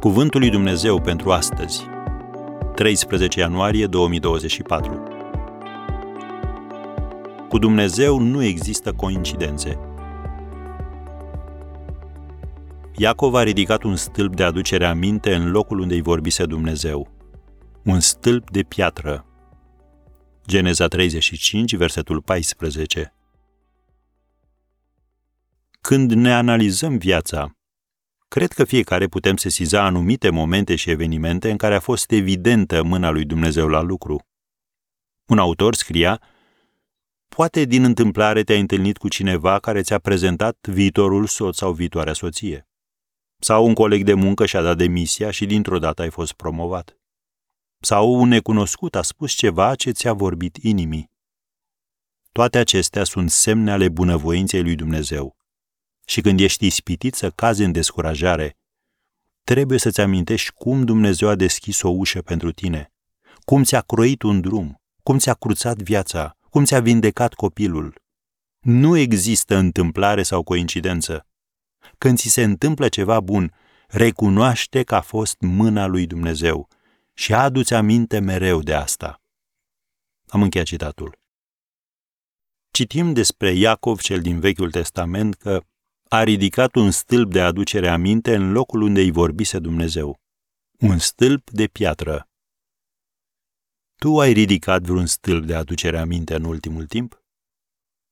Cuvântul lui Dumnezeu pentru astăzi, 13 ianuarie 2024. Cu Dumnezeu nu există coincidențe. Iacov a ridicat un stâlp de aducere aminte în locul unde îi vorbise Dumnezeu. Un stâlp de piatră. Geneza 35, versetul 14. Când ne analizăm viața, Cred că fiecare putem sesiza anumite momente și evenimente în care a fost evidentă mâna lui Dumnezeu la lucru. Un autor scria, Poate din întâmplare te-ai întâlnit cu cineva care ți-a prezentat viitorul soț sau viitoarea soție. Sau un coleg de muncă și-a dat demisia și dintr-o dată ai fost promovat. Sau un necunoscut a spus ceva ce ți-a vorbit inimii. Toate acestea sunt semne ale bunăvoinței lui Dumnezeu și când ești ispitit să cazi în descurajare, trebuie să-ți amintești cum Dumnezeu a deschis o ușă pentru tine, cum ți-a croit un drum, cum ți-a cruțat viața, cum ți-a vindecat copilul. Nu există întâmplare sau coincidență. Când ți se întâmplă ceva bun, recunoaște că a fost mâna lui Dumnezeu și adu-ți aminte mereu de asta. Am încheiat citatul. Citim despre Iacov cel din Vechiul Testament că a ridicat un stâlp de aducere aminte în locul unde îi vorbise Dumnezeu. Un stâlp de piatră. Tu ai ridicat vreun stâlp de aducere aminte în ultimul timp?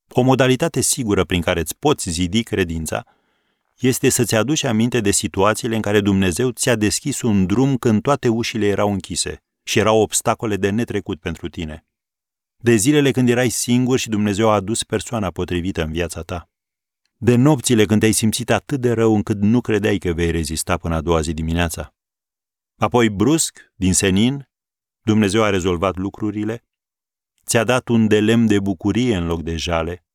O modalitate sigură prin care îți poți zidi credința este să-ți aduci aminte de situațiile în care Dumnezeu ți-a deschis un drum când toate ușile erau închise și erau obstacole de netrecut pentru tine. De zilele când erai singur și Dumnezeu a adus persoana potrivită în viața ta de nopțile când te-ai simțit atât de rău încât nu credeai că vei rezista până a doua zi dimineața. Apoi, brusc, din senin, Dumnezeu a rezolvat lucrurile, ți-a dat un de lemn de bucurie în loc de jale,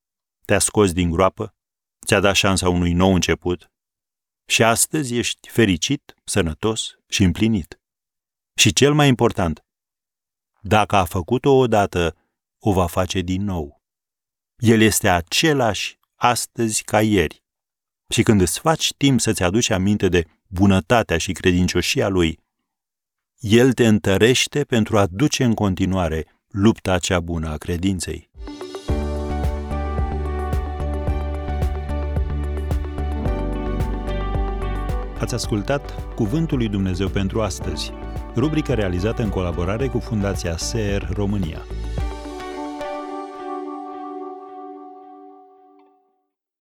te-a scos din groapă, ți-a dat șansa unui nou început și astăzi ești fericit, sănătos și împlinit. Și cel mai important, dacă a făcut-o odată, o va face din nou. El este același astăzi ca ieri. Și când îți faci timp să-ți aduci aminte de bunătatea și credincioșia lui, el te întărește pentru a duce în continuare lupta cea bună a credinței. Ați ascultat Cuvântul lui Dumnezeu pentru astăzi, rubrica realizată în colaborare cu Fundația SER România.